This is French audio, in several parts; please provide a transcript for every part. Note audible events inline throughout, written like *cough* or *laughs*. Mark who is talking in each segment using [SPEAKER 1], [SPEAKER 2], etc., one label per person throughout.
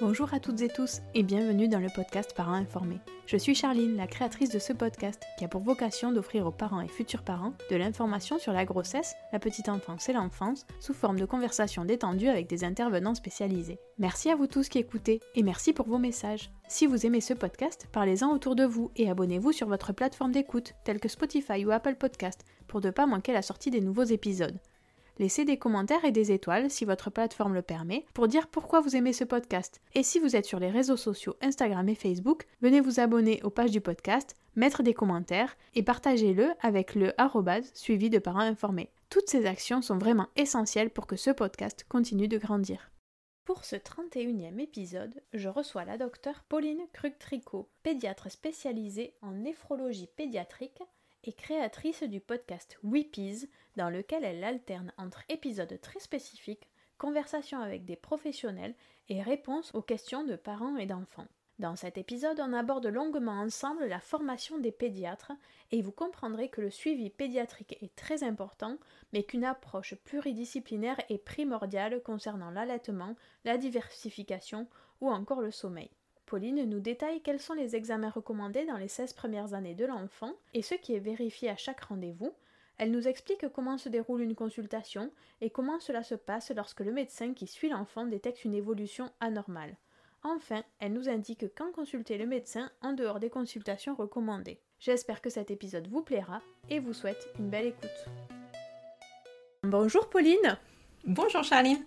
[SPEAKER 1] Bonjour à toutes et tous et bienvenue dans le podcast Parents informés. Je suis Charline, la créatrice de ce podcast qui a pour vocation d'offrir aux parents et futurs parents de l'information sur la grossesse, la petite enfance et l'enfance sous forme de conversations détendues avec des intervenants spécialisés. Merci à vous tous qui écoutez et merci pour vos messages. Si vous aimez ce podcast, parlez-en autour de vous et abonnez-vous sur votre plateforme d'écoute telle que Spotify ou Apple Podcast pour ne pas manquer la sortie des nouveaux épisodes. Laissez des commentaires et des étoiles si votre plateforme le permet pour dire pourquoi vous aimez ce podcast. Et si vous êtes sur les réseaux sociaux Instagram et Facebook, venez vous abonner aux pages du podcast, mettre des commentaires et partagez-le avec le suivi de parents informés. Toutes ces actions sont vraiment essentielles pour que ce podcast continue de grandir. Pour ce 31e épisode, je reçois la docteure Pauline Krug-Tricot, pédiatre spécialisée en néphrologie pédiatrique et créatrice du podcast Weepies, dans lequel elle alterne entre épisodes très spécifiques, conversations avec des professionnels et réponses aux questions de parents et d'enfants. Dans cet épisode, on aborde longuement ensemble la formation des pédiatres et vous comprendrez que le suivi pédiatrique est très important, mais qu'une approche pluridisciplinaire est primordiale concernant l'allaitement, la diversification ou encore le sommeil. Pauline nous détaille quels sont les examens recommandés dans les 16 premières années de l'enfant et ce qui est vérifié à chaque rendez-vous. Elle nous explique comment se déroule une consultation et comment cela se passe lorsque le médecin qui suit l'enfant détecte une évolution anormale. Enfin, elle nous indique quand consulter le médecin en dehors des consultations recommandées. J'espère que cet épisode vous plaira et vous souhaite une belle écoute. Bonjour Pauline
[SPEAKER 2] Bonjour Charline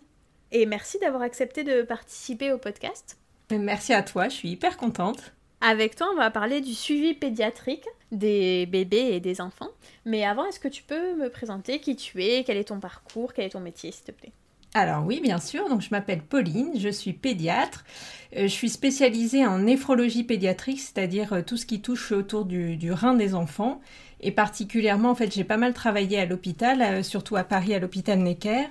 [SPEAKER 1] Et merci d'avoir accepté de participer au podcast.
[SPEAKER 2] Merci à toi, je suis hyper contente.
[SPEAKER 1] Avec toi, on va parler du suivi pédiatrique des bébés et des enfants. Mais avant, est-ce que tu peux me présenter qui tu es, quel est ton parcours, quel est ton métier, s'il te plaît?
[SPEAKER 2] Alors oui, bien sûr. Donc je m'appelle Pauline, je suis pédiatre. Euh, je suis spécialisée en néphrologie pédiatrique, c'est-à-dire euh, tout ce qui touche autour du, rein des enfants. Et particulièrement, en fait, j'ai pas mal travaillé à l'hôpital, euh, surtout à Paris, à l'hôpital Necker,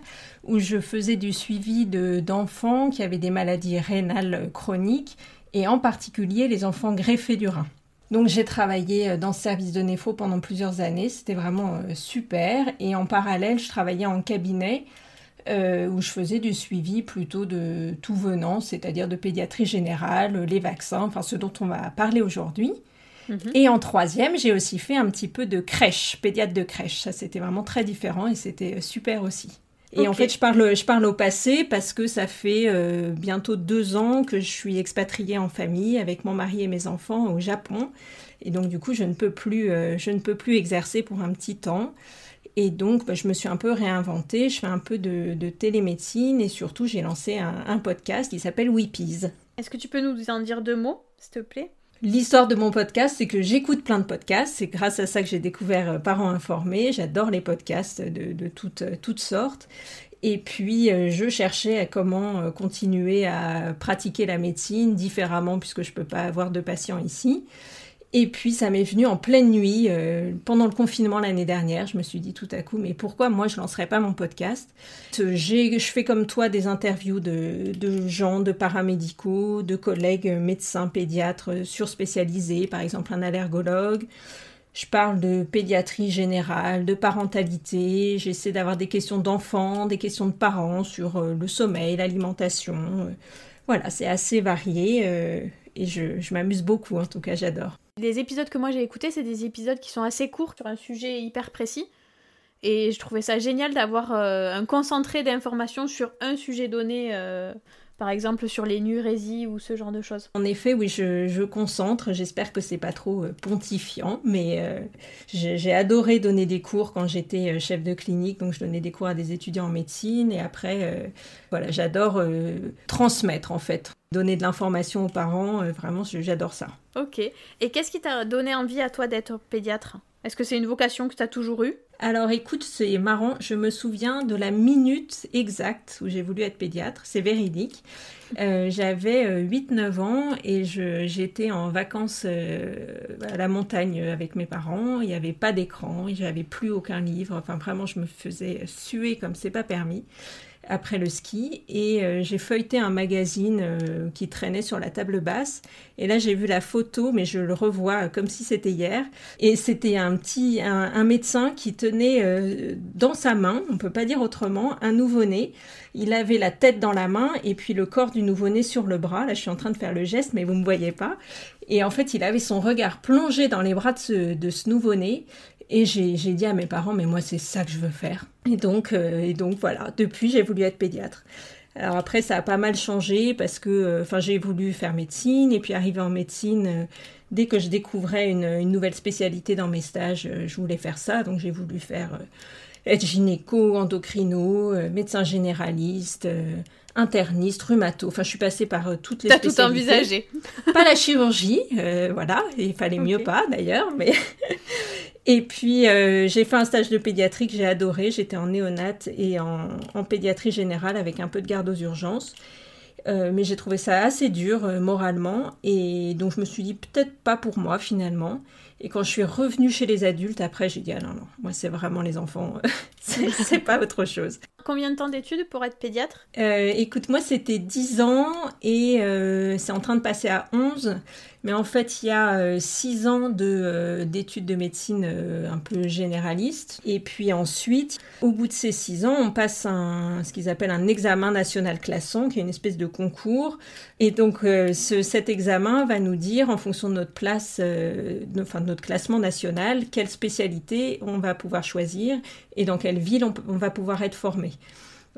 [SPEAKER 2] où je faisais du suivi d'enfants qui avaient des maladies rénales chroniques, et en particulier les enfants greffés du rein. Donc j'ai travaillé dans ce service de néphro pendant plusieurs années, c'était vraiment super. Et en parallèle, je travaillais en cabinet euh, où je faisais du suivi plutôt de tout venant, c'est-à-dire de pédiatrie générale, les vaccins, enfin ce dont on va parler aujourd'hui. Mhm. Et en troisième, j'ai aussi fait un petit peu de crèche, pédiatre de crèche. Ça, c'était vraiment très différent et c'était super aussi. Et en fait, je parle, je parle au passé parce que ça fait euh, bientôt deux ans que je suis expatriée en famille avec mon mari et mes enfants au Japon. Et donc, du coup, je ne peux plus, euh, je ne peux plus exercer pour un petit temps. Et donc, bah, je me suis un peu réinventée, je fais un peu de, télémédecine et surtout, j'ai lancé un, podcast qui s'appelle Weepies.
[SPEAKER 1] Est-ce que tu peux nous en dire deux mots, s'il te plaît?
[SPEAKER 2] L'histoire de mon podcast, c'est que j'écoute plein de podcasts. C'est grâce à ça que j'ai découvert euh, Parents Informés. J'adore les podcasts de, toutes, euh, toutes sortes. Et puis, euh, je cherchais à comment continuer à pratiquer la médecine différemment puisque je ne peux pas avoir de patients ici. Et puis ça m'est venu en pleine nuit, euh, pendant le confinement l'année dernière. Je me suis dit tout à coup, mais pourquoi moi je lancerais pas mon podcast? Je fais comme toi des interviews de, gens, de paramédicaux, de collègues médecins, pédiatres surspécialisés, par exemple un allergologue. Je parle de pédiatrie générale, de parentalité, j'essaie d'avoir des questions d'enfants, des questions de parents sur euh, le sommeil, l'alimentation. Voilà, c'est assez varié euh, et je m'amuse beaucoup, en tout cas j'adore.
[SPEAKER 1] Les épisodes que moi j'ai écoutés, c'est des épisodes qui sont assez courts sur un sujet hyper précis. Et je trouvais ça génial d'avoir euh, un concentré d'informations sur un sujet donné par exemple sur les nurésies ou ce genre de choses.
[SPEAKER 2] En effet, oui, je, concentre. J'espère que c'est pas trop euh, pontifiant, mais euh, j'ai adoré donner des cours quand j'étais euh, chef de clinique, donc je donnais des cours à des étudiants en médecine et après, voilà, j'adore transmettre en fait, donner de l'information aux parents. vraiment, j'adore ça.
[SPEAKER 1] Ok. Et qu'est-ce qui t'a donné envie à toi d'être pédiatre? Est-ce que c'est une vocation que tu as toujours eue?
[SPEAKER 2] Alors écoute, c'est marrant, je me souviens de la minute exacte où j'ai voulu être pédiatre, c'est véridique. Euh, j'avais 8-9 euh, ans et j'étais en vacances euh, à la montagne avec mes parents. Il n'y avait pas d'écran, j'avais plus aucun livre. Enfin, vraiment, je me faisais suer comme c'est pas permis après le ski et euh, j'ai feuilleté un magazine euh, qui traînait sur la table basse. Et là j'ai vu la photo mais je le revois comme si c'était hier. Et c'était un petit un, médecin qui tenait euh, dans sa main on peut pas dire autrement un nouveau-né. Il avait la tête dans la main et puis le corps du nouveau-né sur le bras. Là je suis en train de faire le geste mais vous me voyez pas. Et en fait, il avait son regard plongé dans les bras de ce, de ce nouveau-né et j'ai dit à mes parents, mais moi c'est ça que je veux faire. Et donc, euh, et donc voilà, depuis j'ai voulu être pédiatre. Alors après, ça a pas mal changé parce que, euh, j'ai voulu faire médecine et puis arriver en médecine, euh, dès que je découvrais une, une, nouvelle spécialité dans mes stages, je voulais faire ça. Donc j'ai voulu faire être gynéco, endocrino, médecin généraliste, interniste, rhumato. Enfin, je suis passée par toutes les
[SPEAKER 1] T'as tout envisagé. *laughs*
[SPEAKER 2] pas la chirurgie, voilà. Il fallait mieux pas d'ailleurs, mais *laughs* et puis, euh, j'ai fait un stage de pédiatrie que j'ai adoré. J'étais en néonate et en, pédiatrie générale avec un peu de garde aux urgences. Euh, mais j'ai trouvé ça assez dur euh, moralement. Et donc, je me suis dit peut-être pas pour moi finalement. Et quand je suis revenue chez les adultes, après, j'ai dit ah non, non, moi, c'est vraiment les enfants. *laughs* c'est pas autre chose.
[SPEAKER 1] Combien de temps d'études pour être pédiatre?
[SPEAKER 2] Écoute, moi, c'était 10 ans et c'est en train de passer à 11. Mais en fait, il y a 6 euh, ans euh, d'études de, médecine euh, un peu généralistes. Et puis ensuite, au bout de ces 6 ans, on passe un, ce qu'ils appellent un examen national classant, qui est une espèce de concours. Et donc, ce, cet examen va nous dire, en fonction de notre place, enfin notre classement national, quelle spécialité on va pouvoir choisir et dans quelle ville on va pouvoir être formé.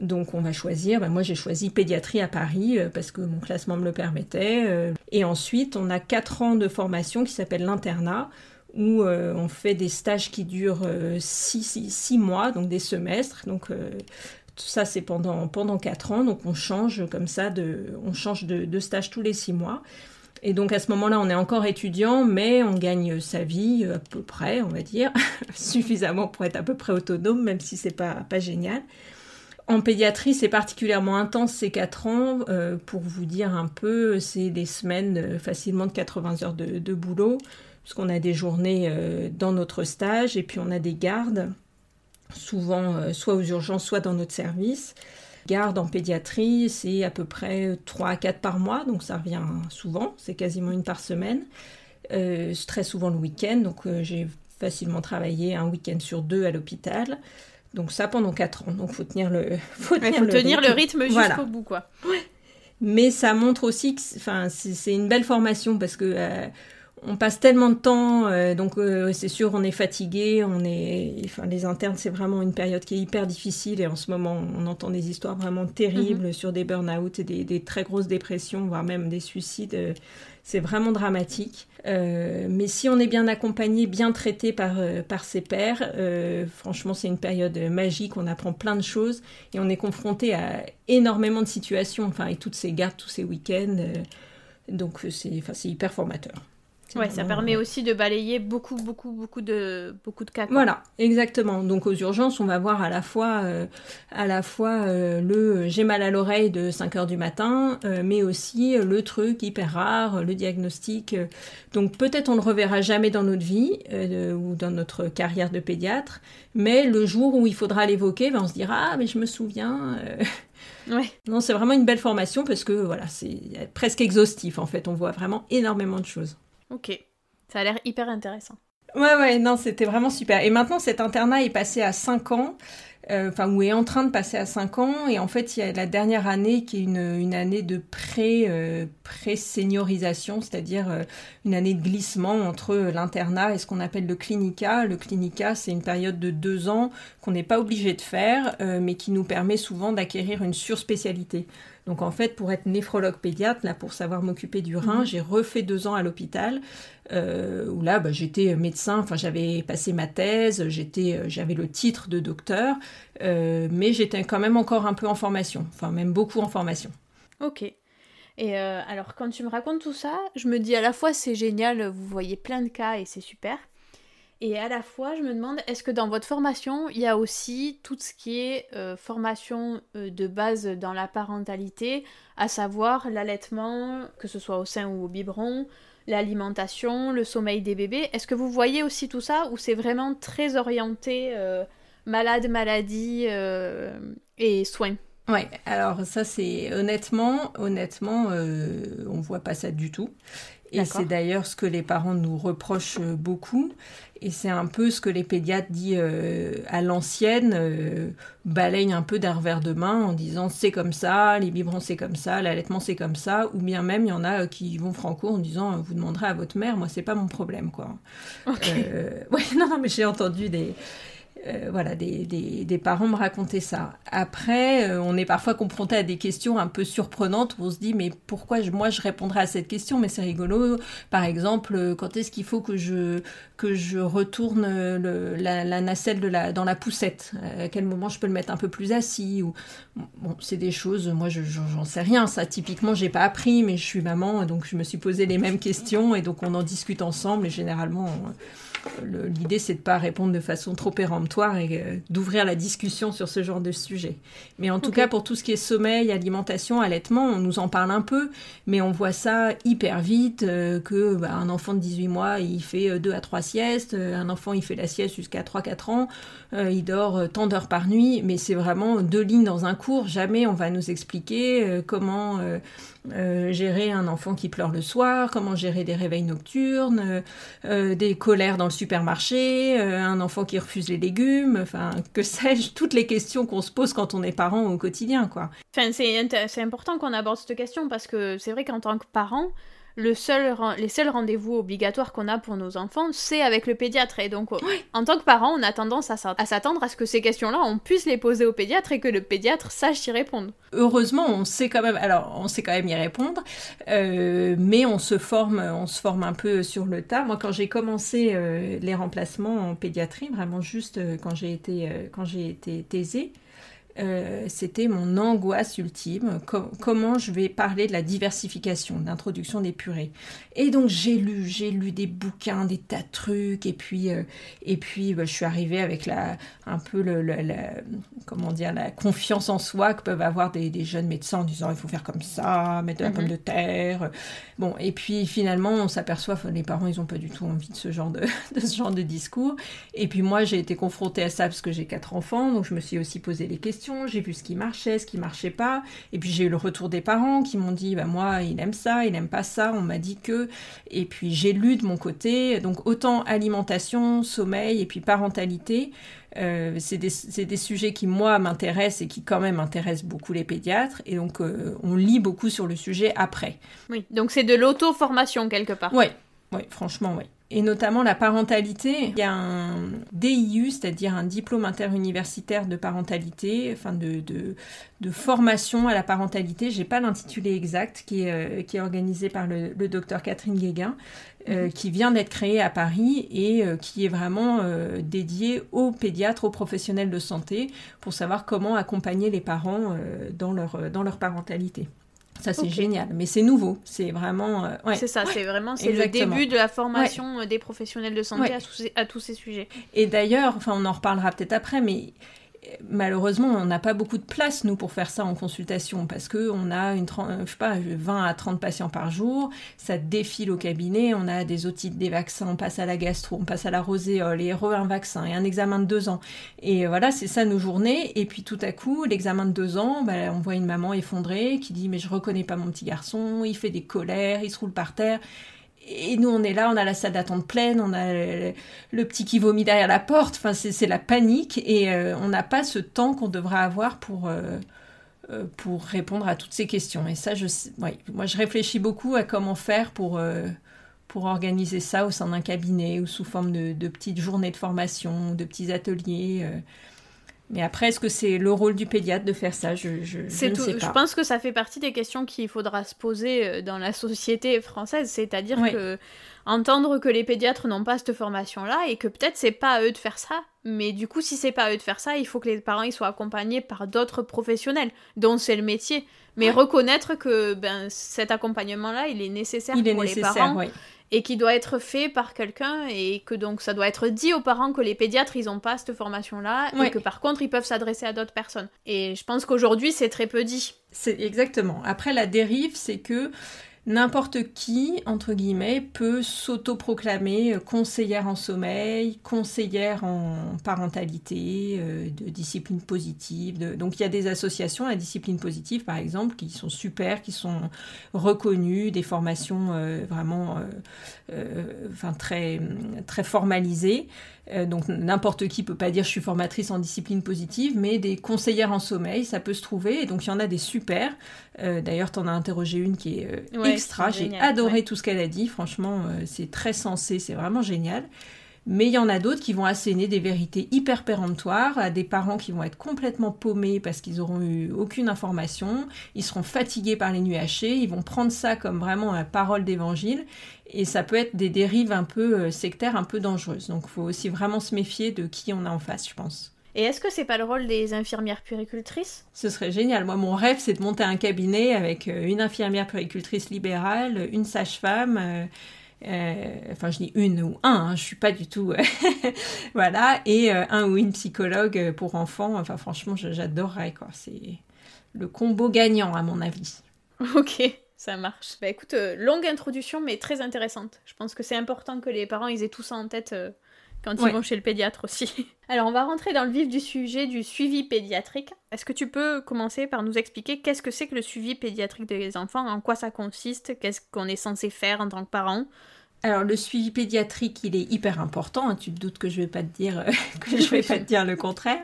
[SPEAKER 2] Donc on va choisir, ben, moi j'ai choisi pédiatrie à Paris euh, parce que mon classement me le permettait. Euh. et ensuite on a quatre ans de formation qui s'appelle l'internat où euh, on fait des stages qui durent six, mois, donc des semestres. Donc tout ça c'est pendant, pendant 4 ans, donc on change comme ça, de, on change de, stage tous les six mois. Et donc à ce moment-là, on est encore étudiant, mais on gagne sa vie à peu près, on va dire, *laughs* suffisamment pour être à peu près autonome, même si c'est pas, pas génial. En pédiatrie, c'est particulièrement intense ces 4 ans. Euh, pour vous dire un peu, c'est des semaines euh, facilement de 80 heures de, boulot, puisqu'on a des journées euh, dans notre stage et puis on a des gardes, souvent soit aux urgences, soit dans notre service. Garde en pédiatrie, c'est à peu près 3 à 4 par mois, donc ça revient souvent, c'est quasiment une par semaine. très souvent le week-end, donc j'ai facilement travaillé un week-end sur deux à l'hôpital. Donc ça pendant 4 ans. Donc faut tenir le *laughs*
[SPEAKER 1] faut tenir, le, tenir rythme. le, rythme. jusqu'au bout quoi.
[SPEAKER 2] Mais ça montre aussi que enfin c'est une belle formation parce que euh, on passe tellement de temps, euh, donc euh, c'est sûr on est fatigué, on est, enfin les internes c'est vraiment une période qui est hyper difficile et en ce moment on entend des histoires vraiment terribles mhm. sur des burn-out et des, des, très grosses dépressions, voire même des suicides c'est vraiment dramatique. Euh, mais si on est bien accompagné, bien traité par, euh, par ses pairs, euh, franchement, c'est une période magique. On apprend plein de choses et on est confronté à énormément de situations, enfin, avec toutes ces gardes, tous ces week-ends. donc, c'est hyper formateur.
[SPEAKER 1] Ouais, ça permet aussi de balayer beaucoup, beaucoup, beaucoup de, beaucoup de cas.
[SPEAKER 2] Voilà, exactement. Donc aux urgences, on va voir à la fois, euh, à la fois euh, le j'ai mal à l'oreille de 5 heures du matin, mais aussi le truc hyper rare, le diagnostic. donc peut-être on ne le reverra jamais dans notre vie ou dans notre carrière de pédiatre, mais le jour où il faudra l'évoquer, ben, on se dira ah mais je me souviens.
[SPEAKER 1] Ouais.
[SPEAKER 2] Non, c'est vraiment une belle formation parce que voilà, c'est presque exhaustif en fait. On voit vraiment énormément de choses.
[SPEAKER 1] Ok, ça a l'air hyper intéressant.
[SPEAKER 2] Ouais, ouais, non, c'était vraiment super. Et maintenant, cet internat est passé à 5 ans. Euh, enfin, ou est en train de passer à 5 ans. Et en fait, il y a la dernière année qui est une, année de euh, pré-seniorisation, c'est-à-dire euh, une année de glissement entre l'internat et ce qu'on appelle le clinica. Le clinica, c'est une période de deux ans qu'on n'est pas obligé de faire, mais qui nous permet souvent d'acquérir une surspécialité. Donc en fait, pour être néphrologue pédiatre, là, pour savoir m'occuper du rein, mhm. j'ai refait deux ans à l'hôpital, euh, où là, bah, j'étais médecin, enfin j'avais passé ma thèse, j'étais, euh, j'avais le titre de docteur, euh, mais j'étais quand même encore un peu en formation, enfin même beaucoup en formation.
[SPEAKER 1] Ok. Et alors quand tu me racontes tout ça, je me dis à la fois c'est génial, vous voyez plein de cas et c'est super, et à la fois, je me demande, est-ce que dans votre formation, il y a aussi tout ce qui est euh, formation euh, de base dans la parentalité, à savoir l'allaitement, que ce soit au sein ou au biberon, l'alimentation, le sommeil des bébés? Est-ce que vous voyez aussi tout ça ou c'est vraiment très orienté euh, malade, maladie et soins?
[SPEAKER 2] Ouais, alors ça c'est honnêtement, honnêtement, on voit pas ça du tout. Et c'est d'ailleurs ce que les parents nous reprochent beaucoup. Et c'est un peu ce que les pédiatres disent euh, à l'ancienne, euh, balayent un peu d'un revers de main en disant c'est comme ça, les biberons c'est comme ça, l'allaitement c'est comme ça, ou bien même il y en a qui vont franco en disant vous demanderez à votre mère, moi c'est pas mon problème quoi. Euh, *laughs* ouais, non, mais j'ai entendu des, euh, voilà, des, des, parents me racontaient ça. Après, euh, on est parfois confronté à des questions un peu surprenantes où on se dit mais pourquoi moi je répondrai à cette question? Mais c'est rigolo. Par exemple, euh, quand est-ce qu'il faut que je que je retourne la, nacelle de dans la poussette? À quel moment je peux le mettre un peu plus assis ou bon, c'est des choses. Moi, je j'en sais rien. Ça, typiquement, j'ai pas appris, mais je suis maman, donc je me suis posé les mêmes questions et donc on en discute ensemble et généralement. L'idée, c'est de pas répondre de façon trop péremptoire et euh, d'ouvrir la discussion sur ce genre de sujet. Mais en tout cas, pour tout ce qui est sommeil, alimentation, allaitement, on nous en parle un peu, mais on voit ça hyper vite, euh, que bah, un enfant de 18 mois, il fait 2 euh, à 3 siestes, un enfant, il fait la sieste jusqu'à 3-4 ans, il dort tant d'heures par nuit, mais c'est vraiment deux lignes dans un cours. Jamais on va nous expliquer comment euh, gérer un enfant qui pleure le soir, comment gérer des réveils nocturnes, euh, euh, des colères dans le supermarché, un enfant qui refuse les légumes, enfin, que sais-je, toutes les questions qu'on se pose quand on est parent au quotidien, quoi.
[SPEAKER 1] Enfin, c'est important qu'on aborde cette question parce que c'est vrai qu'en tant que parent, le seul, les seuls rendez-vous obligatoires qu'on a pour nos enfants, c'est avec le pédiatre. Et donc, en tant que parent, on a tendance à s'attendre à ce que ces questions-là, on puisse les poser au pédiatre et que le pédiatre sache y répondre.
[SPEAKER 2] Heureusement, on sait quand même, alors on sait quand même y répondre, euh, mais on se forme, on se forme un peu sur le tas. Moi, quand j'ai commencé euh, les remplacements en pédiatrie, vraiment juste euh, quand j'ai été, quand j'ai été thésée, euh, c'était mon angoisse ultime. comment je vais parler de la diversification, d'introduction des purées? Et donc j'ai lu, j'ai lu des bouquins, des tas de trucs, et puis euh, et puis bah, je suis arrivée avec la un peu le, la, comment dire la confiance en soi que peuvent avoir des, jeunes médecins en disant il faut faire comme ça, mettre de la pomme mhm. de terre. Bon et puis finalement on s'aperçoit les parents ils ont pas du tout envie de ce genre de, *laughs* de ce genre de discours. Et puis moi j'ai été confrontée à ça parce que j'ai quatre enfants, donc je me suis aussi posé les questions j'ai vu ce qui marchait, ce qui marchait pas, et puis j'ai eu le retour des parents qui m'ont dit, bah moi, il aime ça, il aime pas ça, on m'a dit que, et puis j'ai lu de mon côté, donc autant alimentation, sommeil, et puis parentalité, euh, c'est des, sujets qui, moi, m'intéressent et qui, quand même, intéressent beaucoup les pédiatres. Et donc, euh, on lit beaucoup sur le sujet après.
[SPEAKER 1] Oui, donc c'est de l'auto-formation quelque part.
[SPEAKER 2] Oui, oui, franchement, oui et notamment la parentalité. Il y a un DIU, c'est-à-dire un diplôme interuniversitaire de parentalité, enfin de, de, formation à la parentalité. J'ai pas l'intitulé exact, qui est, euh, qui est organisé par le, docteur Catherine Guéguin, euh, mhm. qui vient d'être créé à Paris et euh, qui est vraiment dédié aux pédiatres, aux professionnels de santé, pour savoir comment accompagner les parents dans, leur, dans leur parentalité. Ça, c'est génial. Mais c'est nouveau. C'est vraiment.
[SPEAKER 1] C'est ça, c'est vraiment c'est le début de la formation des professionnels de santé à, à, tous ces sujets.
[SPEAKER 2] Et d'ailleurs, enfin, on en reparlera peut-être après, mais malheureusement, on n'a pas beaucoup de place, nous, pour faire ça en consultation, parce qu'on a une, je sais pas, 20 à 30 patients par jour, ça défile au cabinet, on a des otites, des vaccins, on passe à la gastro, on passe à la roséole, et re un vaccin, et un examen de deux ans. Et voilà, c'est ça nos journées, et puis tout à coup, l'examen de deux ans, bah, on voit une maman effondrée qui dit « mais je reconnais pas mon petit garçon, il fait des colères, il se roule par terre » et nous, on est là, on a la salle d'attente pleine, on a le, petit qui vomit derrière la porte. Enfin, c'est la panique et euh, on n'a pas ce temps qu'on devrait avoir pour, euh, euh, pour répondre à toutes ces questions. Et ça, je, moi, je réfléchis beaucoup à comment faire pour, pour organiser ça au sein d'un cabinet ou sous forme de, de, petites journées de formation, de petits ateliers. Mais après, est-ce que c'est le rôle du pédiatre de faire ça? Je, je, ne sais pas.
[SPEAKER 1] Je pense que ça fait partie des questions qu'il faudra se poser euh, dans la société française, c'est-à-dire que entendre que les pédiatres n'ont pas cette formation-là et que peut-être c'est pas à eux de faire ça, mais du coup, si c'est pas à eux de faire ça, il faut que les parents ils soient accompagnés par d'autres professionnels dont c'est le métier. Mais reconnaître que ben, cet accompagnement-là, il est nécessaire
[SPEAKER 2] il
[SPEAKER 1] pour
[SPEAKER 2] est nécessaire,
[SPEAKER 1] les parents.
[SPEAKER 2] Oui
[SPEAKER 1] et qui doit être fait par quelqu'un et que donc ça doit être dit aux parents que les pédiatres ils ont pas cette formation là et que par contre ils peuvent s'adresser à d'autres personnes. Et je pense qu'aujourd'hui c'est très peu dit.
[SPEAKER 2] C'est exactement. Après la dérive c'est que n'importe qui, entre guillemets, peut s'autoproclamer conseillère en sommeil, conseillère en parentalité, euh, de discipline positive. Donc il y a des associations à discipline positive, par exemple, qui sont super, qui sont reconnues, des formations euh, vraiment euh, très formalisées. Donc n'importe qui peut pas dire je suis formatrice en discipline positive, mais des conseillères en sommeil, ça peut se trouver. Et donc il y en a des super. D'ailleurs, tu en as interrogé une qui est extra. J'ai adoré tout ce qu'elle a dit. Franchement, euh, c'est très sensé, c'est vraiment génial. Mais il y en a d'autres qui vont asséner des vérités hyper péremptoires à des parents qui vont être complètement paumés parce qu'ils n'auront eu aucune information, ils seront fatigués par les nuits hachées, ils vont prendre ça comme vraiment la parole d'évangile et ça peut être des dérives un peu euh, sectaires, un peu dangereuses. Donc il faut aussi vraiment se méfier de qui on a en face, je pense.
[SPEAKER 1] Et est-ce que c'est pas le rôle des infirmières puéricultrices
[SPEAKER 2] Ce serait génial. Moi, mon rêve, c'est de monter un cabinet avec euh, une infirmière puéricultrice libérale, une sage-femme. Euh, euh, enfin, je dis une ou un, hein, je suis pas du tout. *laughs* voilà, et un ou une psychologue pour enfants. Enfin, franchement, j'adorerais, quoi. C'est le combo gagnant, à mon avis.
[SPEAKER 1] Ok. Ça marche. Bah écoute, longue introduction, mais très intéressante. Je pense que c'est important que les parents ils aient tout ça en tête quand ils vont chez le pédiatre aussi. *laughs* Alors on va rentrer dans le vif du sujet du suivi pédiatrique. Est-ce que tu peux commencer par nous expliquer qu'est-ce que c'est que le suivi pédiatrique des enfants, en quoi ça consiste, qu'est-ce qu'on est censé faire en tant que parent
[SPEAKER 2] alors le suivi pédiatrique, il est hyper important. Hein. Tu te doutes que je vais pas te dire *laughs* que je vais pas te dire le contraire.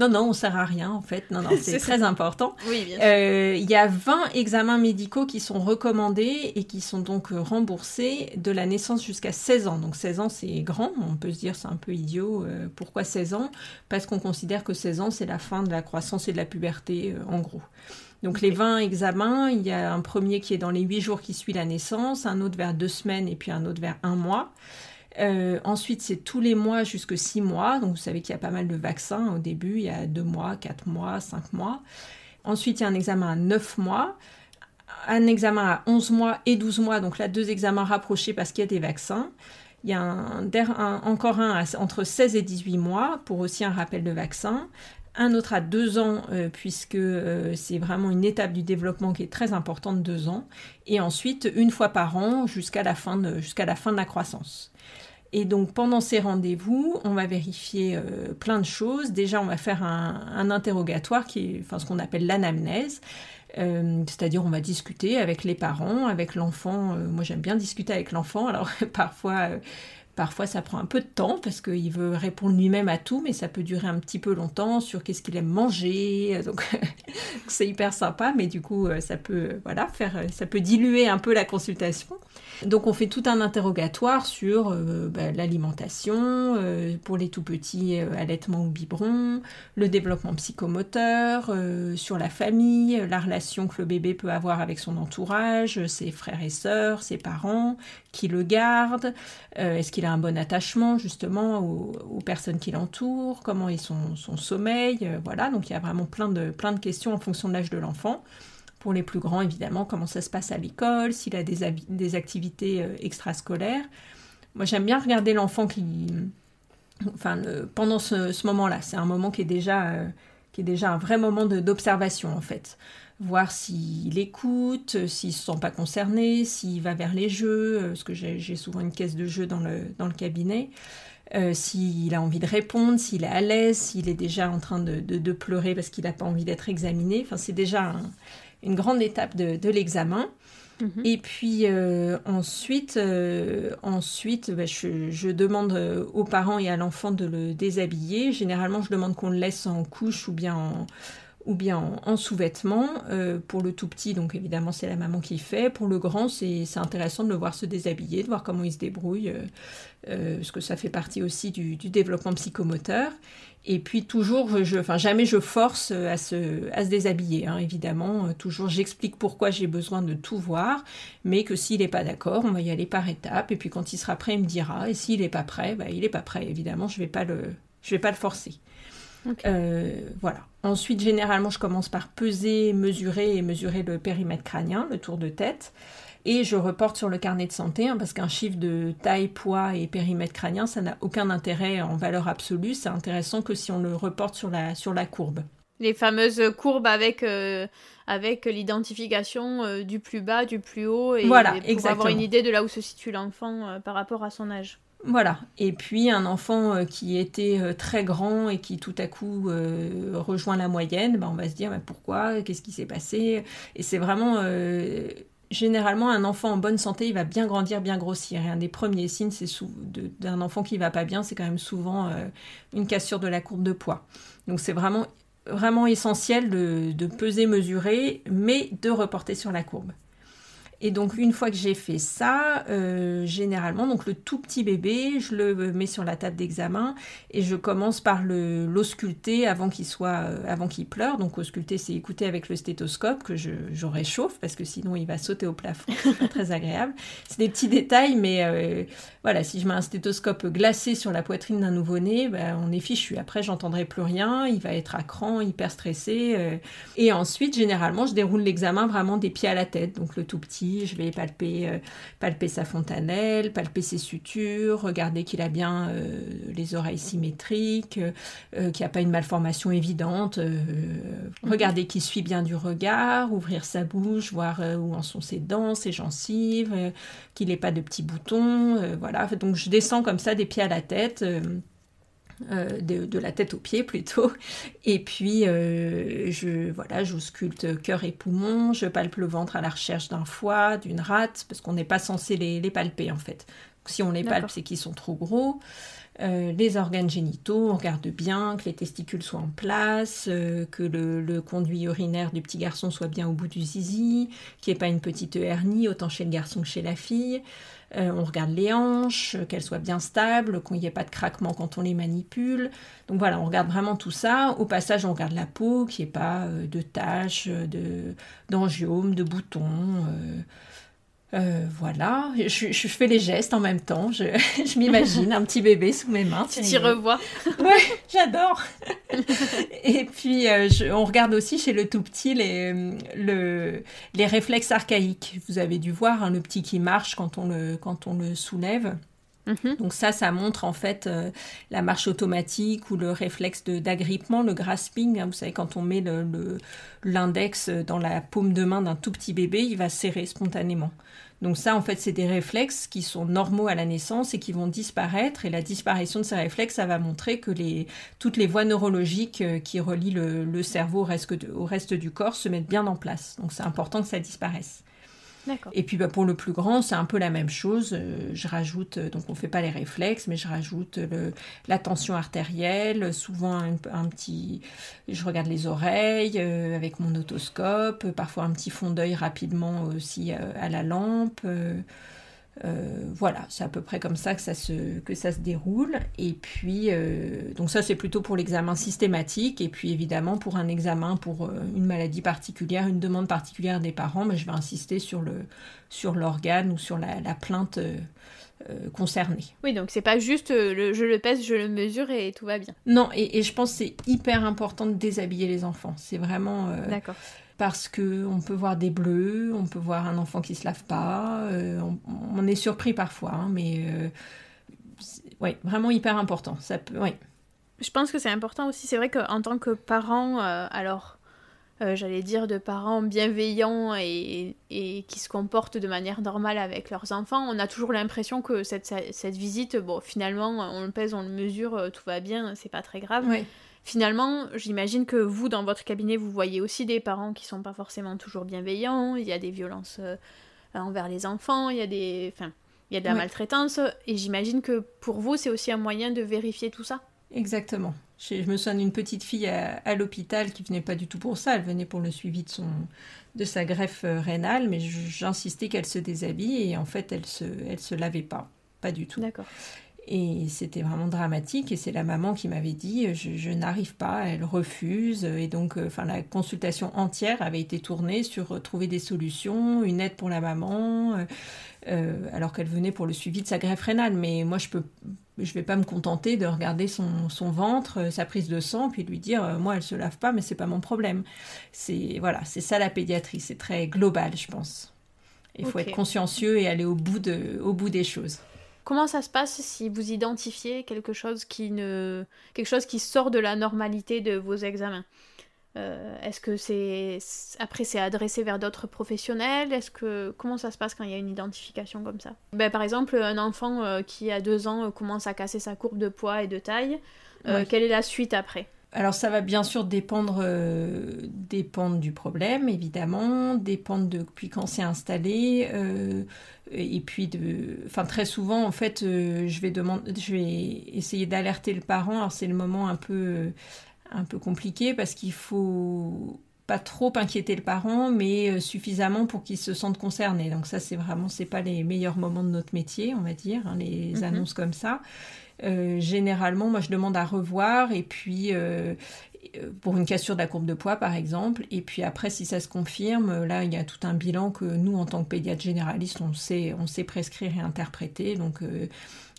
[SPEAKER 2] Non, non, on sert à rien en fait. Non, non, *laughs* c'est très important.
[SPEAKER 1] Oui, bien
[SPEAKER 2] euh, Il y a 20 examens médicaux qui sont recommandés et qui sont donc remboursés de la naissance jusqu'à 16 ans. Donc 16 ans, c'est grand. On peut se dire c'est un peu idiot. Euh, pourquoi 16 ans? Parce qu'on considère que 16 ans, c'est la fin de la croissance et de la puberté, euh, en gros. Donc les 20 examens, il y a un premier qui est dans les 8 jours qui suit la naissance, un autre vers 2 semaines et puis un autre vers 1 mois. Euh, ensuite, c'est tous les mois jusqu'à 6 mois. Donc vous savez qu'il y a pas mal de vaccins au début. Il y a 2 mois, 4 mois, 5 mois. Ensuite, il y a un examen à 9 mois, un examen à 11 mois et 12 mois. Donc là, deux examens rapprochés parce qu'il y a des vaccins. Il y a un, encore un entre 16 et 18 mois pour aussi un rappel de vaccin un autre à deux ans, euh, puisque euh, c'est vraiment une étape du développement qui est très importante, deux ans, et ensuite une fois par an jusqu'à la, fin de, la fin de la croissance. Et donc pendant ces rendez-vous, on va vérifier euh, plein de choses. Déjà, on va faire un, interrogatoire qui est ce qu'on appelle l'anamnèse. c'est-à-dire on va discuter avec les parents, avec l'enfant. moi j'aime bien discuter avec l'enfant, alors *laughs* parfois Parfois, ça prend un peu de temps parce qu'il veut répondre lui-même à tout, mais ça peut durer un petit peu longtemps sur qu'est-ce qu'il aime manger. *laughs* Donc, c'est hyper sympa, mais du coup, euh, ça peut, voilà, faire, ça peut diluer un peu la consultation. Donc, on fait tout un interrogatoire sur euh, bah, l'alimentation euh, pour les tout petits, allaitement ou biberon, le développement psychomoteur, sur la famille, la relation que le bébé peut avoir avec son entourage, ses frères et sœurs, ses parents, qui le gardent, est-ce qu'il a un bon attachement justement aux, personnes qui l'entourent, comment est son, son sommeil, euh, voilà. Donc il y a vraiment plein de, plein de questions en fonction de l'âge de l'enfant pour les plus grands, évidemment, comment ça se passe à l'école, s'il a des, activités extrascolaires. Moi, j'aime bien regarder l'enfant qui, enfin, pendant ce, moment-là. C'est un moment qui est déjà, qui est déjà un vrai moment d'observation, en fait voir s'il écoute, s'il ne se sent pas concerné, s'il va vers les jeux, euh, parce que j'ai souvent une caisse de jeux dans le, dans le cabinet, euh, s'il a envie de répondre, s'il est à l'aise, s'il est déjà en train de, de, pleurer parce qu'il n'a pas envie d'être examiné. Enfin, c'est déjà une grande étape de, de l'examen. Mhm. Et puis euh, ensuite, ensuite bah, je, je, demande aux parents et à l'enfant de le déshabiller. Généralement, je demande qu'on le laisse en couche ou bien en, ou bien en, sous-vêtements. Euh, pour le tout petit, donc évidemment c'est la maman qui fait. Pour le grand, c'est intéressant de le voir se déshabiller, de voir comment il se débrouille, euh, euh, parce que ça fait partie aussi du, développement psychomoteur. Et puis toujours, enfin jamais je force à se, à se déshabiller, hein, évidemment. Toujours j'explique pourquoi j'ai besoin de tout voir, mais que s'il n'est pas d'accord, on va y aller par étapes. Et puis quand il sera prêt, il me dira. Et s'il n'est pas prêt, bah, il n'est pas prêt. Évidemment, je ne vais, vais pas le forcer. Voilà. Ensuite, généralement, je commence par peser, mesurer et mesurer le périmètre crânien, le tour de tête. Et je reporte sur le carnet de santé, hein, parce qu'un chiffre de taille, poids et périmètre crânien, ça n'a aucun intérêt en valeur absolue. C'est intéressant que si on le reporte sur la, sur la courbe.
[SPEAKER 1] Les fameuses courbes avec, euh, avec l'identification euh, du plus bas, du plus haut, et,
[SPEAKER 2] voilà,
[SPEAKER 1] pour avoir une idée de là où se situe l'enfant euh, par rapport à son âge.
[SPEAKER 2] Voilà. Et puis un enfant euh, qui était euh, très grand et qui tout à coup euh, rejoint la moyenne, ben, on va se dire pourquoi, qu'est-ce qui s'est passé? Et c'est vraiment généralement un enfant en bonne santé, il va bien grandir, bien grossir. Et un des premiers signes c'est d'un enfant qui va pas bien, c'est quand même souvent une cassure de la courbe de poids. Donc c'est vraiment vraiment essentiel de peser, mesurer, mais de reporter sur la courbe. Et donc une fois que j'ai fait ça, euh, généralement, donc le tout petit bébé, je le mets sur la table d'examen et je commence par l'ausculter avant qu'il soit, euh, avant qu'il pleure. Donc ausculter, c'est écouter avec le stéthoscope que je, réchauffe parce que sinon il va sauter au plafond. C'est pas très agréable. C'est des petits détails, mais euh, voilà, si je mets un stéthoscope glacé sur la poitrine d'un nouveau-né, ben, on est fichu. Après, j'entendrai plus rien. Il va être à cran, hyper stressé. et ensuite, généralement, je déroule l'examen vraiment des pieds à la tête. Donc le tout petit je vais palper, euh, palper sa fontanelle, palper ses sutures, regarder qu'il a bien euh, les oreilles symétriques, euh, qu'il n'y a pas une malformation évidente, mhm. regarder qu'il suit bien du regard, ouvrir sa bouche, voir où en sont ses dents, ses gencives, qu'il n'ait pas de petits boutons. voilà, donc je descends comme ça des pieds à la tête. Euh, de, la tête aux pieds plutôt. *laughs* Et puis, euh, je voilà, j'ausculte cœur et poumon, je palpe le ventre à la recherche d'un foie, d'une rate, parce qu'on n'est pas censé les, palper en fait. Si on les palpe, c'est qu'ils sont trop gros. Euh, les organes génitaux, on regarde bien que les testicules soient en place, que le, le, conduit urinaire du petit garçon soit bien au bout du zizi, qu'il n'y ait pas une petite hernie, autant chez le garçon que chez la fille. Euh, on regarde les hanches, qu'elles soient bien stables, qu'il n'y ait pas de craquement quand on les manipule. Donc voilà, on regarde vraiment tout ça. Au passage, on regarde la peau, qu'il n'y ait pas euh, de taches, d'angiomes, de, boutons. Euh, euh, voilà, je, fais les gestes en même temps. *laughs* Je, m'imagine un petit bébé sous mes mains.
[SPEAKER 1] Tu t'y revois *laughs*
[SPEAKER 2] Ouais, j'adore. *laughs* Et puis, euh, on regarde aussi chez le tout petit les, le, les réflexes archaïques. Vous avez dû voir hein, le petit qui marche quand on le, quand on le soulève. Mhm. Donc ça, ça montre en fait euh, la marche automatique ou le réflexe d'agrippement, le grasping. Hein. vous savez, quand on met l'index dans la paume de main d'un tout petit bébé, il va serrer spontanément. Donc ça, en fait, c'est des réflexes qui sont normaux à la naissance et qui vont disparaître. Et la disparition de ces réflexes, ça va montrer que toutes les voies neurologiques euh, qui relient le, cerveau au reste du corps se mettent bien en place. Donc c'est important que ça disparaisse. Et puis bah, pour le plus grand, c'est un peu la même chose. Euh, je rajoute, euh, donc on ne fait pas les réflexes, mais je rajoute la tension artérielle, souvent un, petit... Je regarde les oreilles euh, avec mon otoscope, parfois un petit fond d'œil rapidement aussi à la lampe. Voilà, c'est à peu près comme ça que ça se, que ça se déroule. Et puis, euh, donc ça c'est plutôt pour l'examen systématique. Et puis évidemment pour un examen pour euh, une maladie particulière, une demande particulière des parents, mais je vais insister sur le sur l'organe ou sur la, plainte concernée.
[SPEAKER 1] Oui, donc c'est pas juste je le pèse, je le mesure et tout va bien.
[SPEAKER 2] Non, et, et je pense que c'est hyper important de déshabiller les enfants. C'est vraiment.
[SPEAKER 1] D'accord
[SPEAKER 2] parce que on peut voir des bleus, on peut voir un enfant qui se lave pas, on, est surpris parfois, hein, mais oui, vraiment hyper important. Ça peut, oui.
[SPEAKER 1] Je pense que c'est important aussi. C'est vrai qu'en tant que parent, alors euh, j'allais dire, de parents bienveillants et, qui se comportent de manière normale avec leurs enfants, on a toujours l'impression que cette, cette, visite, bon, finalement, on le pèse, on le mesure, euh, tout va bien, c'est pas très grave. Finalement, j'imagine que vous, dans votre cabinet, vous voyez aussi des parents qui sont pas forcément toujours bienveillants, il y a des violences euh, envers les enfants, il y a des... Enfin, il y a de la maltraitance, et j'imagine que pour vous, c'est aussi un moyen de vérifier tout ça.
[SPEAKER 2] Exactement. Je, me souviens d'une petite fille à, l'hôpital qui venait pas du tout pour ça, elle venait pour le suivi de, son, de sa greffe euh, rénale, mais j'insistais qu'elle se déshabille et en fait elle se, elle se lavait pas, pas du tout.
[SPEAKER 1] D'accord.
[SPEAKER 2] Et c'était vraiment dramatique. Et c'est la maman qui m'avait dit je, n'arrive pas, elle refuse. Et donc, euh, enfin, la consultation entière avait été tournée sur euh, trouver des solutions, une aide pour la maman, alors qu'elle venait pour le suivi de sa greffe rénale. Mais moi, je peux je vais pas me contenter de regarder son, son, ventre, euh, sa prise de sang, puis lui dire euh, moi elle se lave pas, mais c'est pas mon problème. C'est voilà, c'est ça la pédiatrie, c'est très global, je pense. Il faut être consciencieux et aller au bout de, au bout des choses.
[SPEAKER 1] Comment ça se passe si vous identifiez quelque chose qui ne, quelque chose qui sort de la normalité de vos examens euh, est-ce que c'est après c'est adressé vers d'autres professionnels? Est-ce que comment ça se passe quand il y a une identification comme ça? Ben, Par exemple, un enfant euh, qui a deux ans euh, commence à casser sa courbe de poids et de taille. Quelle est la suite après?
[SPEAKER 2] Alors ça va bien sûr dépendre, dépendre du problème, évidemment, dépendre de puis quand c'est installé, et puis de, enfin très souvent en fait, je vais demander, je vais essayer d'alerter le parent. Alors c'est le moment un peu un peu compliqué parce qu'il faut pas trop inquiéter le parent, mais euh, suffisamment pour qu'il se sente concerné. Donc ça, c'est vraiment, c'est pas les meilleurs moments de notre métier, on va dire, hein, les mhm. annonces comme ça. Euh, généralement, moi, je demande à revoir et puis euh, pour une cassure de la courbe de poids, par exemple. Et puis après, si ça se confirme, là, il y a tout un bilan que nous, en tant que pédiatre généraliste, on sait, on sait prescrire et interpréter. Donc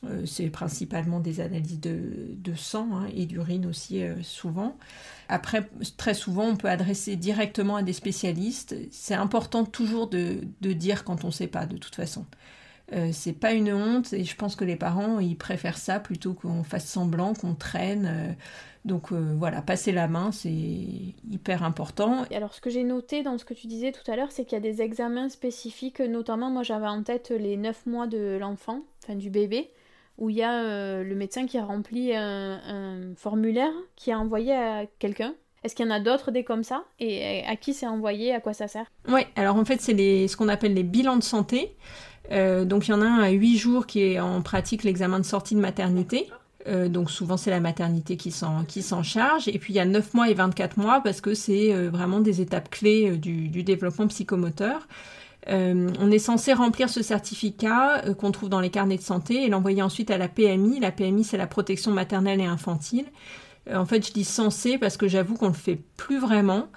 [SPEAKER 2] euh, c'est principalement des analyses de, sang hein, et d'urine aussi euh, souvent. Après, très souvent, on peut adresser directement à des spécialistes. C'est important toujours de, dire quand on ne sait pas, de toute façon. Euh, c'est pas une honte et je pense que les parents ils préfèrent ça plutôt qu'on fasse semblant, qu'on traîne. donc voilà, passer la main c'est hyper important.
[SPEAKER 1] alors ce que j'ai noté dans ce que tu disais tout à l'heure, c'est qu'il y a des examens spécifiques, notamment moi j'avais en tête les 9 mois de l'enfant, enfin du bébé où il y a euh, le médecin qui a rempli un, formulaire qui a envoyé à quelqu'un. Est-ce qu'il y en a d'autres des comme ça? Et à qui c'est envoyé? À quoi ça sert?
[SPEAKER 2] Oui, alors en fait, c'est ce qu'on appelle les bilans de santé. Euh, donc il y en a un à 8 jours qui est en pratique l'examen de sortie de maternité. Euh, donc souvent c'est la maternité qui s'en charge. Et puis il y a 9 mois et 24 mois parce que c'est vraiment des étapes clés du, développement psychomoteur. Euh, on est censé remplir ce certificat euh, qu'on trouve dans les carnets de santé et l'envoyer ensuite à la PMI. La PMI, c'est la protection maternelle et infantile. Euh, en fait, je dis censé parce que j'avoue qu'on le fait plus vraiment.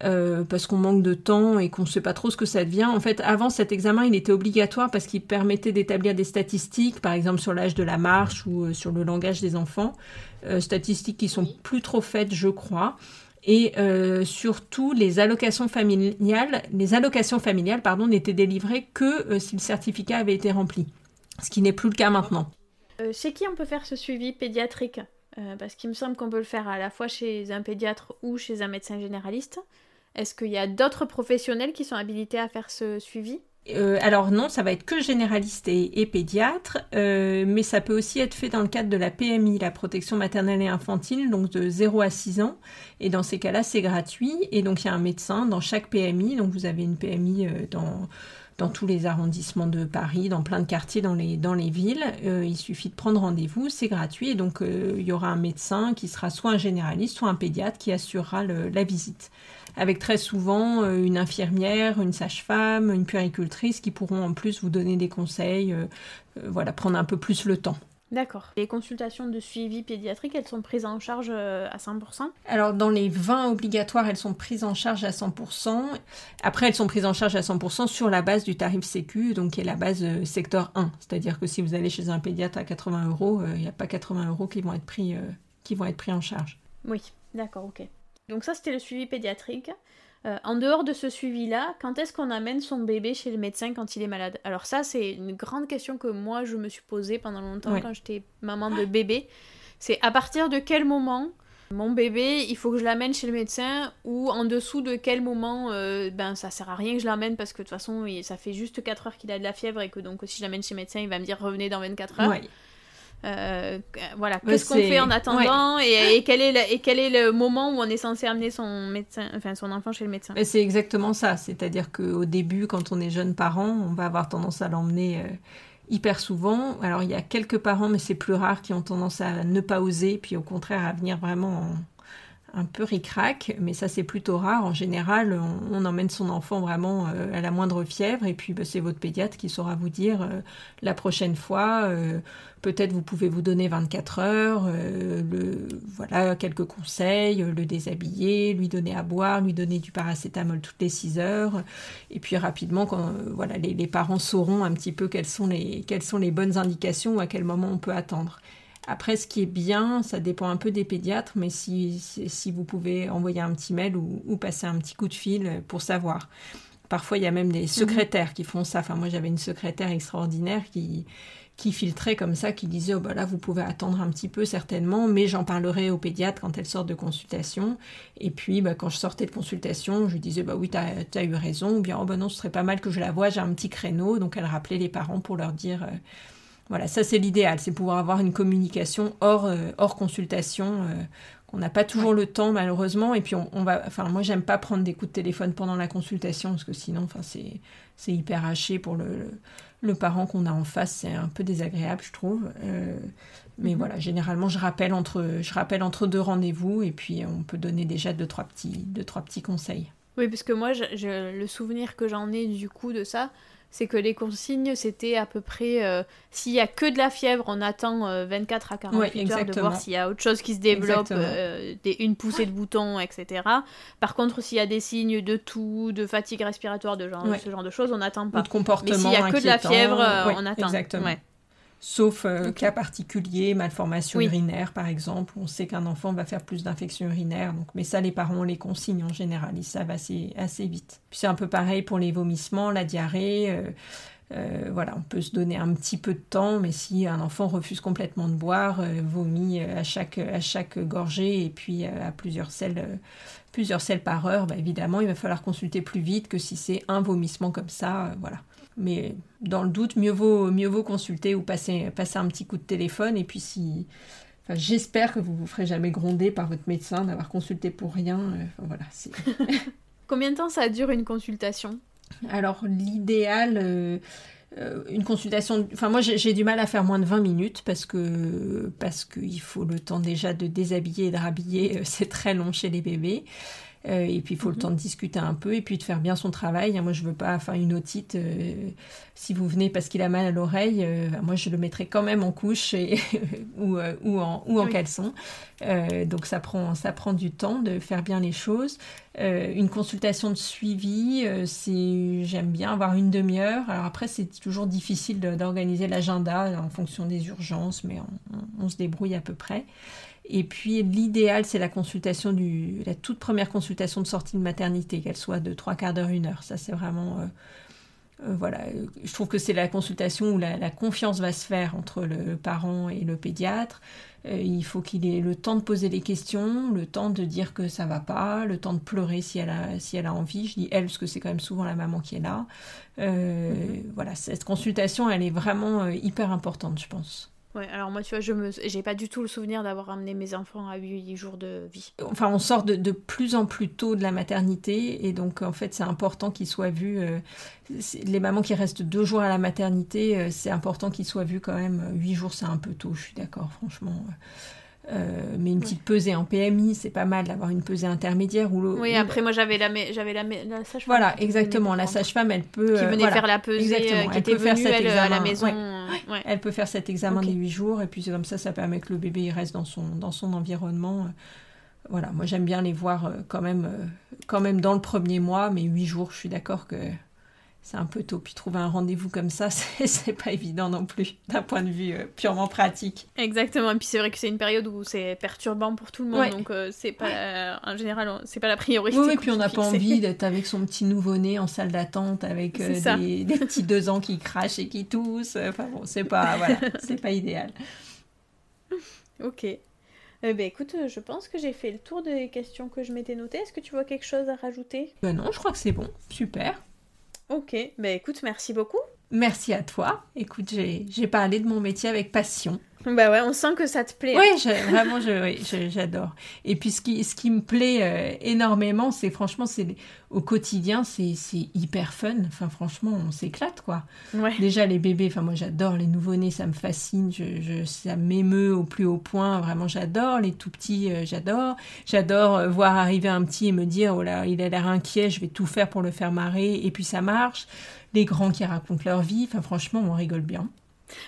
[SPEAKER 2] Parce qu'on manque de temps et qu'on ne sait pas trop ce que ça devient. En fait, avant cet examen, il était obligatoire parce qu'il permettait d'établir des statistiques, par exemple sur l'âge de la marche ou sur le langage des enfants, statistiques qui sont plus trop faites, je crois et euh, surtout les allocations familiales, les allocations familiales pardon, n'étaient délivrées que euh, si le certificat avait été rempli, ce qui n'est plus le cas maintenant.
[SPEAKER 1] Euh, chez qui on peut faire ce suivi pédiatrique? Parce qu'il me semble qu'on peut le faire à la fois chez un pédiatre ou chez un médecin généraliste. Est-ce qu'il y a d'autres professionnels qui sont habilités à faire ce suivi?
[SPEAKER 2] Euh, alors non, ça va être que généraliste et, pédiatre, euh, mais ça peut aussi être fait dans le cadre de la PMI, la protection maternelle et infantile, donc de 0 à 6 ans. Et dans ces cas-là, c'est gratuit. Et donc il y a un médecin dans chaque PMI. Donc vous avez une PMI euh, dans, tous les arrondissements de Paris, dans plein de quartiers, dans les, dans les villes. il suffit de prendre rendez-vous, c'est gratuit. Et donc il y aura un médecin qui sera soit un généraliste, soit un pédiatre qui assurera la visite avec très souvent euh, une infirmière, une sage-femme, une puéricultrice qui pourront en plus vous donner des conseils, euh, euh, voilà, prendre un peu plus le temps.
[SPEAKER 1] D'accord. Les consultations de suivi pédiatrique, elles sont prises en charge à 100%
[SPEAKER 2] Alors, dans les 20 obligatoires, elles sont prises en charge à 100%. Après, elles sont prises en charge à 100% sur la base du tarif Sécu, donc qui est la base secteur 1. C'est-à-dire que si vous allez chez un pédiatre à 80 euros, il n'y a pas 80 euros qui vont être pris, qui vont être pris en charge.
[SPEAKER 1] Oui, d'accord, ok. Donc ça, c'était le suivi pédiatrique. Euh, en dehors de ce suivi-là, quand est-ce qu'on amène son bébé chez le médecin quand il est malade? Alors ça, c'est une grande question que moi, je me suis posée pendant longtemps quand j'étais maman de bébé. C'est à partir de quel moment mon bébé, il faut que je l'amène chez le médecin ou en dessous de quel moment, euh, ben ça sert à rien que je l'amène parce que de toute façon, ça fait juste 4 heures qu'il a de la fièvre et que donc si je l'amène chez le médecin, il va me dire revenez dans 24 heures. Euh, voilà, qu'est-ce qu'on fait en attendant et, quel est le, et quel est le moment où on est censé amener son médecin, enfin son enfant chez le médecin?
[SPEAKER 2] C'est exactement ça, c'est-à-dire qu'au début, quand on est jeune parent, on va avoir tendance à l'emmener euh, hyper souvent. Alors il y a quelques parents, mais c'est plus rare, qui ont tendance à ne pas oser, puis au contraire à venir vraiment en un peu ric-rac, mais ça c'est plutôt rare. En général, on, emmène son enfant vraiment euh, à la moindre fièvre et puis bah, c'est votre pédiatre qui saura vous dire euh, la prochaine fois, euh, peut-être vous pouvez vous donner 24 heures, le, voilà quelques conseils, le déshabiller, lui donner à boire, lui donner du paracétamol toutes les 6 heures et puis rapidement quand voilà les, parents sauront un petit peu quelles sont les quelles sont les bonnes indications ou à quel moment on peut attendre. Après, ce qui est bien, ça dépend un peu des pédiatres, mais si, si, vous pouvez envoyer un petit mail ou, passer un petit coup de fil pour savoir. Parfois, il y a même des mhm. secrétaires qui font ça. Enfin, moi, j'avais une secrétaire extraordinaire qui, qui filtrait comme ça, qui disait, oh bah là, vous pouvez attendre un petit peu certainement, mais j'en parlerai au pédiatre quand elle sort de consultation. Et puis, bah, quand je sortais de consultation, je disais, bah oui, tu as, eu raison, ou bien, oh bah non, ce serait pas mal que je la voie, j'ai un petit créneau. Donc, elle rappelait les parents pour leur dire... Euh, voilà, ça c'est l'idéal, c'est pouvoir avoir une communication hors, euh, hors consultation, euh, qu'on n'a pas toujours le temps malheureusement. Et puis on, va, enfin moi j'aime pas prendre des coups de téléphone pendant la consultation parce que sinon, enfin c'est c'est hyper haché pour le, le, parent qu'on a en face, c'est un peu désagréable je trouve. Euh, mais mhm. voilà, généralement je rappelle entre je rappelle entre deux rendez-vous et puis on peut donner déjà deux trois petits deux trois petits conseils.
[SPEAKER 1] Oui, parce que moi, le souvenir que j'en ai du coup de ça, c'est que les consignes, c'était à peu près, euh, s'il y a que de la fièvre, on attend 24 euh, à 48 heures de voir s'il y a autre chose qui se développe, euh, des, une poussée de boutons, etc. Par contre, s'il y a des signes de toux, de fatigue respiratoire, de genre, ce genre de choses, on n'attend pas.
[SPEAKER 2] de comportement
[SPEAKER 1] Mais s'il y a que de la fièvre, on attend.
[SPEAKER 2] Exactement sauf euh, cas particulier, malformation urinaire par exemple. On sait qu'un enfant va faire plus d'infections urinaires, donc, mais ça les parents les consignent en général, ils savent assez, assez vite. Puis c'est un peu pareil pour les vomissements, la diarrhée. Euh, euh, voilà, on peut se donner un petit peu de temps, mais si un enfant refuse complètement de boire, vomit à chaque, à chaque gorgée et puis à plusieurs selles, plusieurs selles par heure, bah, évidemment, il va falloir consulter plus vite que si c'est un vomissement comme ça. voilà. Mais dans le doute, mieux vaut, mieux vaut consulter ou passer, passer un petit coup de téléphone. Et puis si... Enfin, j'espère que vous vous ferez jamais gronder par votre médecin d'avoir consulté pour rien. Euh, voilà. *laughs*
[SPEAKER 1] Combien de temps ça dure une consultation?
[SPEAKER 2] Alors l'idéal... Euh, euh, une consultation, enfin moi j'ai du mal à faire moins de 20 minutes parce que parce qu'il faut le temps déjà de déshabiller et de rhabiller, c'est très long chez les bébés. Euh, et puis, il faut le mhm. temps de discuter un peu et puis de faire bien son travail. Moi, je veux pas faire une otite. Euh, si vous venez parce qu'il a mal à l'oreille, euh, moi, je le mettrai quand même en couche *laughs* ou, ou, en, ou en caleçon. donc, ça prend, ça prend du temps de faire bien les choses. une consultation de suivi, c'est j'aime bien avoir une demi-heure. Alors après, c'est toujours difficile d'organiser l'agenda en fonction des urgences, mais on, se débrouille à peu près. Et puis l'idéal, c'est la consultation du, la toute première consultation de sortie de maternité, qu'elle soit de trois quarts d'heure, une heure. Ça, c'est vraiment, euh, euh, voilà. Je trouve que c'est la consultation où la, confiance va se faire entre le, parent et le pédiatre. Euh, il faut qu'il ait le temps de poser les questions, le temps de dire que ça va pas, le temps de pleurer si elle a, si elle a envie. Je dis elle parce que c'est quand même souvent la maman qui est là. Mm-hmm. Voilà, cette consultation, elle est vraiment hyper importante, je pense.
[SPEAKER 1] Alors moi, tu vois, je me, j'ai pas du tout le souvenir d'avoir amené mes enfants à 8 jours de vie.
[SPEAKER 2] Enfin, on sort de, plus en plus tôt de la maternité, et donc en fait, c'est important qu'ils soient vus. Euh, les mamans qui restent deux jours à la maternité, euh, c'est important qu'ils soient vus quand même. 8 jours, c'est un peu tôt, je suis d'accord, franchement. Euh, mais une petite pesée en PMI, c'est pas mal d'avoir une pesée intermédiaire. Ou
[SPEAKER 1] oui, après moi j'avais la, j'avais la, la
[SPEAKER 2] sage-femme. Voilà, exactement. La sage-femme, elle peut.
[SPEAKER 1] Qui venait faire la pesée, exactement. qui elle était peut venue, faire cet examen. à la maison.
[SPEAKER 2] Elle peut faire cet examen des 8 jours et puis comme ça, ça permet que le bébé il reste dans son, dans son environnement. Voilà, moi j'aime bien les voir euh, quand même, euh, quand même dans le premier mois, mais 8 jours, je suis d'accord que c'est un peu tôt. Puis trouver un rendez-vous comme ça, *laughs* c'est pas évident non plus, d'un point de vue euh, purement pratique.
[SPEAKER 1] Exactement. Et puis c'est vrai que c'est une période où c'est perturbant pour tout le monde, donc euh, c'est pas, en général, c'est pas la priorité.
[SPEAKER 2] Oui, et puis on n'a pas envie *laughs* d'être avec son petit nouveau-né en salle d'attente avec euh, des, *laughs* des, petits deux ans qui crachent et qui toussent. Enfin bon, c'est pas, voilà, c'est pas idéal.
[SPEAKER 1] Ok. Eh ben écoute, je pense que j'ai fait le tour des questions que je m'étais notées. Est-ce que tu vois quelque chose à rajouter?
[SPEAKER 2] Ben non, je crois que c'est bon. Super.
[SPEAKER 1] Ok, ben écoute, merci beaucoup.
[SPEAKER 2] Merci à toi. Écoute, j'ai parlé de mon métier avec passion.
[SPEAKER 1] Bah ouais, on sent que ça te plaît.
[SPEAKER 2] Oui, vraiment, j'adore. Et puis ce qui, ce qui me plaît euh, énormément, c'est franchement, c'est au quotidien, c'est hyper fun. Enfin, franchement, on s'éclate, quoi.
[SPEAKER 1] Ouais.
[SPEAKER 2] Déjà, les bébés, enfin, moi, j'adore les nouveau-nés, ça me fascine. Je, je ça m'émeut au plus haut point. Vraiment, j'adore. Les tout petits, euh, j'adore. J'adore euh, voir arriver un petit et me dire, oh là, il a l'air inquiet, je vais tout faire pour le faire marrer. Et puis, ça marche. Les grands qui racontent leur vie. Enfin, franchement, on rigole bien.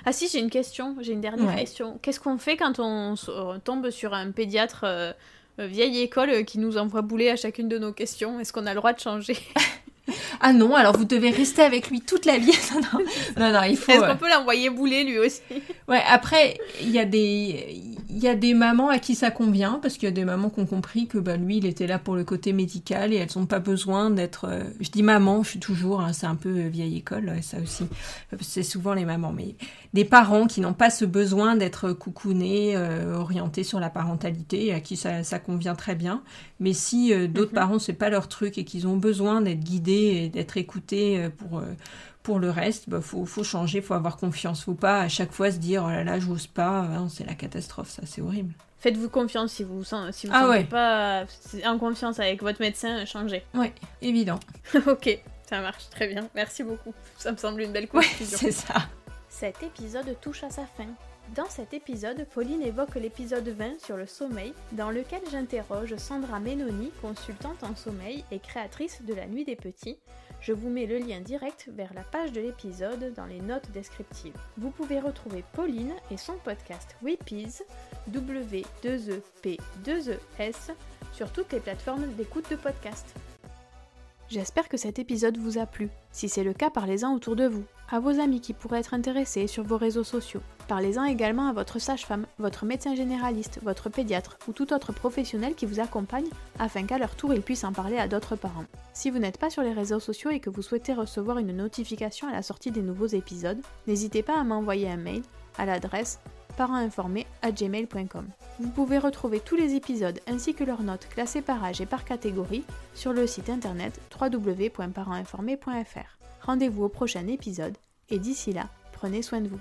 [SPEAKER 1] Ah si, j'ai une question, j'ai une dernière question. Qu'est-ce qu'on fait quand on tombe sur un pédiatre euh, euh, vieille école euh, qui nous envoie bouler à chacune de nos questions? Est-ce qu'on a le droit de changer? *laughs* *laughs*
[SPEAKER 2] Ah non, alors vous devez rester avec lui toute la vie. *laughs* non, non, il faut.
[SPEAKER 1] Est-ce qu'on peut l'envoyer bouler lui aussi?
[SPEAKER 2] Ouais, après, il y a des il y a des mamans à qui ça convient, parce qu'il y a des mamans qui ont compris que bah, lui, il était là pour le côté médical et elles n'ont pas besoin d'être... Euh, je dis maman, je suis toujours, hein, c'est un peu euh, vieille école, ça aussi. C'est souvent les mamans, mais des parents qui n'ont pas ce besoin d'être coucounés, euh, orientés sur la parentalité, à qui ça, ça convient très bien. Mais si d'autres mhm. parents, c'est pas leur truc et qu'ils ont besoin d'être guidés et d'être écoutés pour pour le reste, bah, faut, faut changer, faut avoir confiance. Faut pas à chaque fois se dire oh là là, j'ose pas, hein, c'est la catastrophe, ça, c'est horrible.
[SPEAKER 1] Faites-vous confiance si vous si vous ah sentez pas en confiance avec votre médecin, changez.
[SPEAKER 2] Oui, évident. *laughs*
[SPEAKER 1] ok, ça marche très bien. Merci beaucoup. Ça me semble une belle conclusion.
[SPEAKER 2] c'est ça.
[SPEAKER 1] Cet épisode touche à sa fin. Dans cet épisode, Pauline évoque l'épisode 20 sur le sommeil, dans lequel j'interroge Sandra Menoni, consultante en sommeil et créatrice de La Nuit des Petits, je vous mets le lien direct vers la page de l'épisode dans les notes descriptives. Vous pouvez retrouver Pauline et son podcast WePeas, W2EP2ES, sur toutes les plateformes d'écoute de podcast. J'espère que cet épisode vous a plu. Si c'est le cas, parlez-en autour de vous, à vos amis qui pourraient être intéressés sur vos réseaux sociaux. Parlez-en également à votre sage-femme, votre médecin généraliste, votre pédiatre ou tout autre professionnel qui vous accompagne afin qu'à leur tour ils puissent en parler à d'autres parents. Si vous n'êtes pas sur les réseaux sociaux et que vous souhaitez recevoir une notification à la sortie des nouveaux épisodes, n'hésitez pas à m'envoyer un mail à l'adresse parentinformé@gmail.com. Vous pouvez retrouver tous les épisodes ainsi que leurs notes classées par âge et par catégorie sur le site internet www.parentinformé.fr. Rendez-vous au prochain épisode et d'ici là, prenez soin de vous.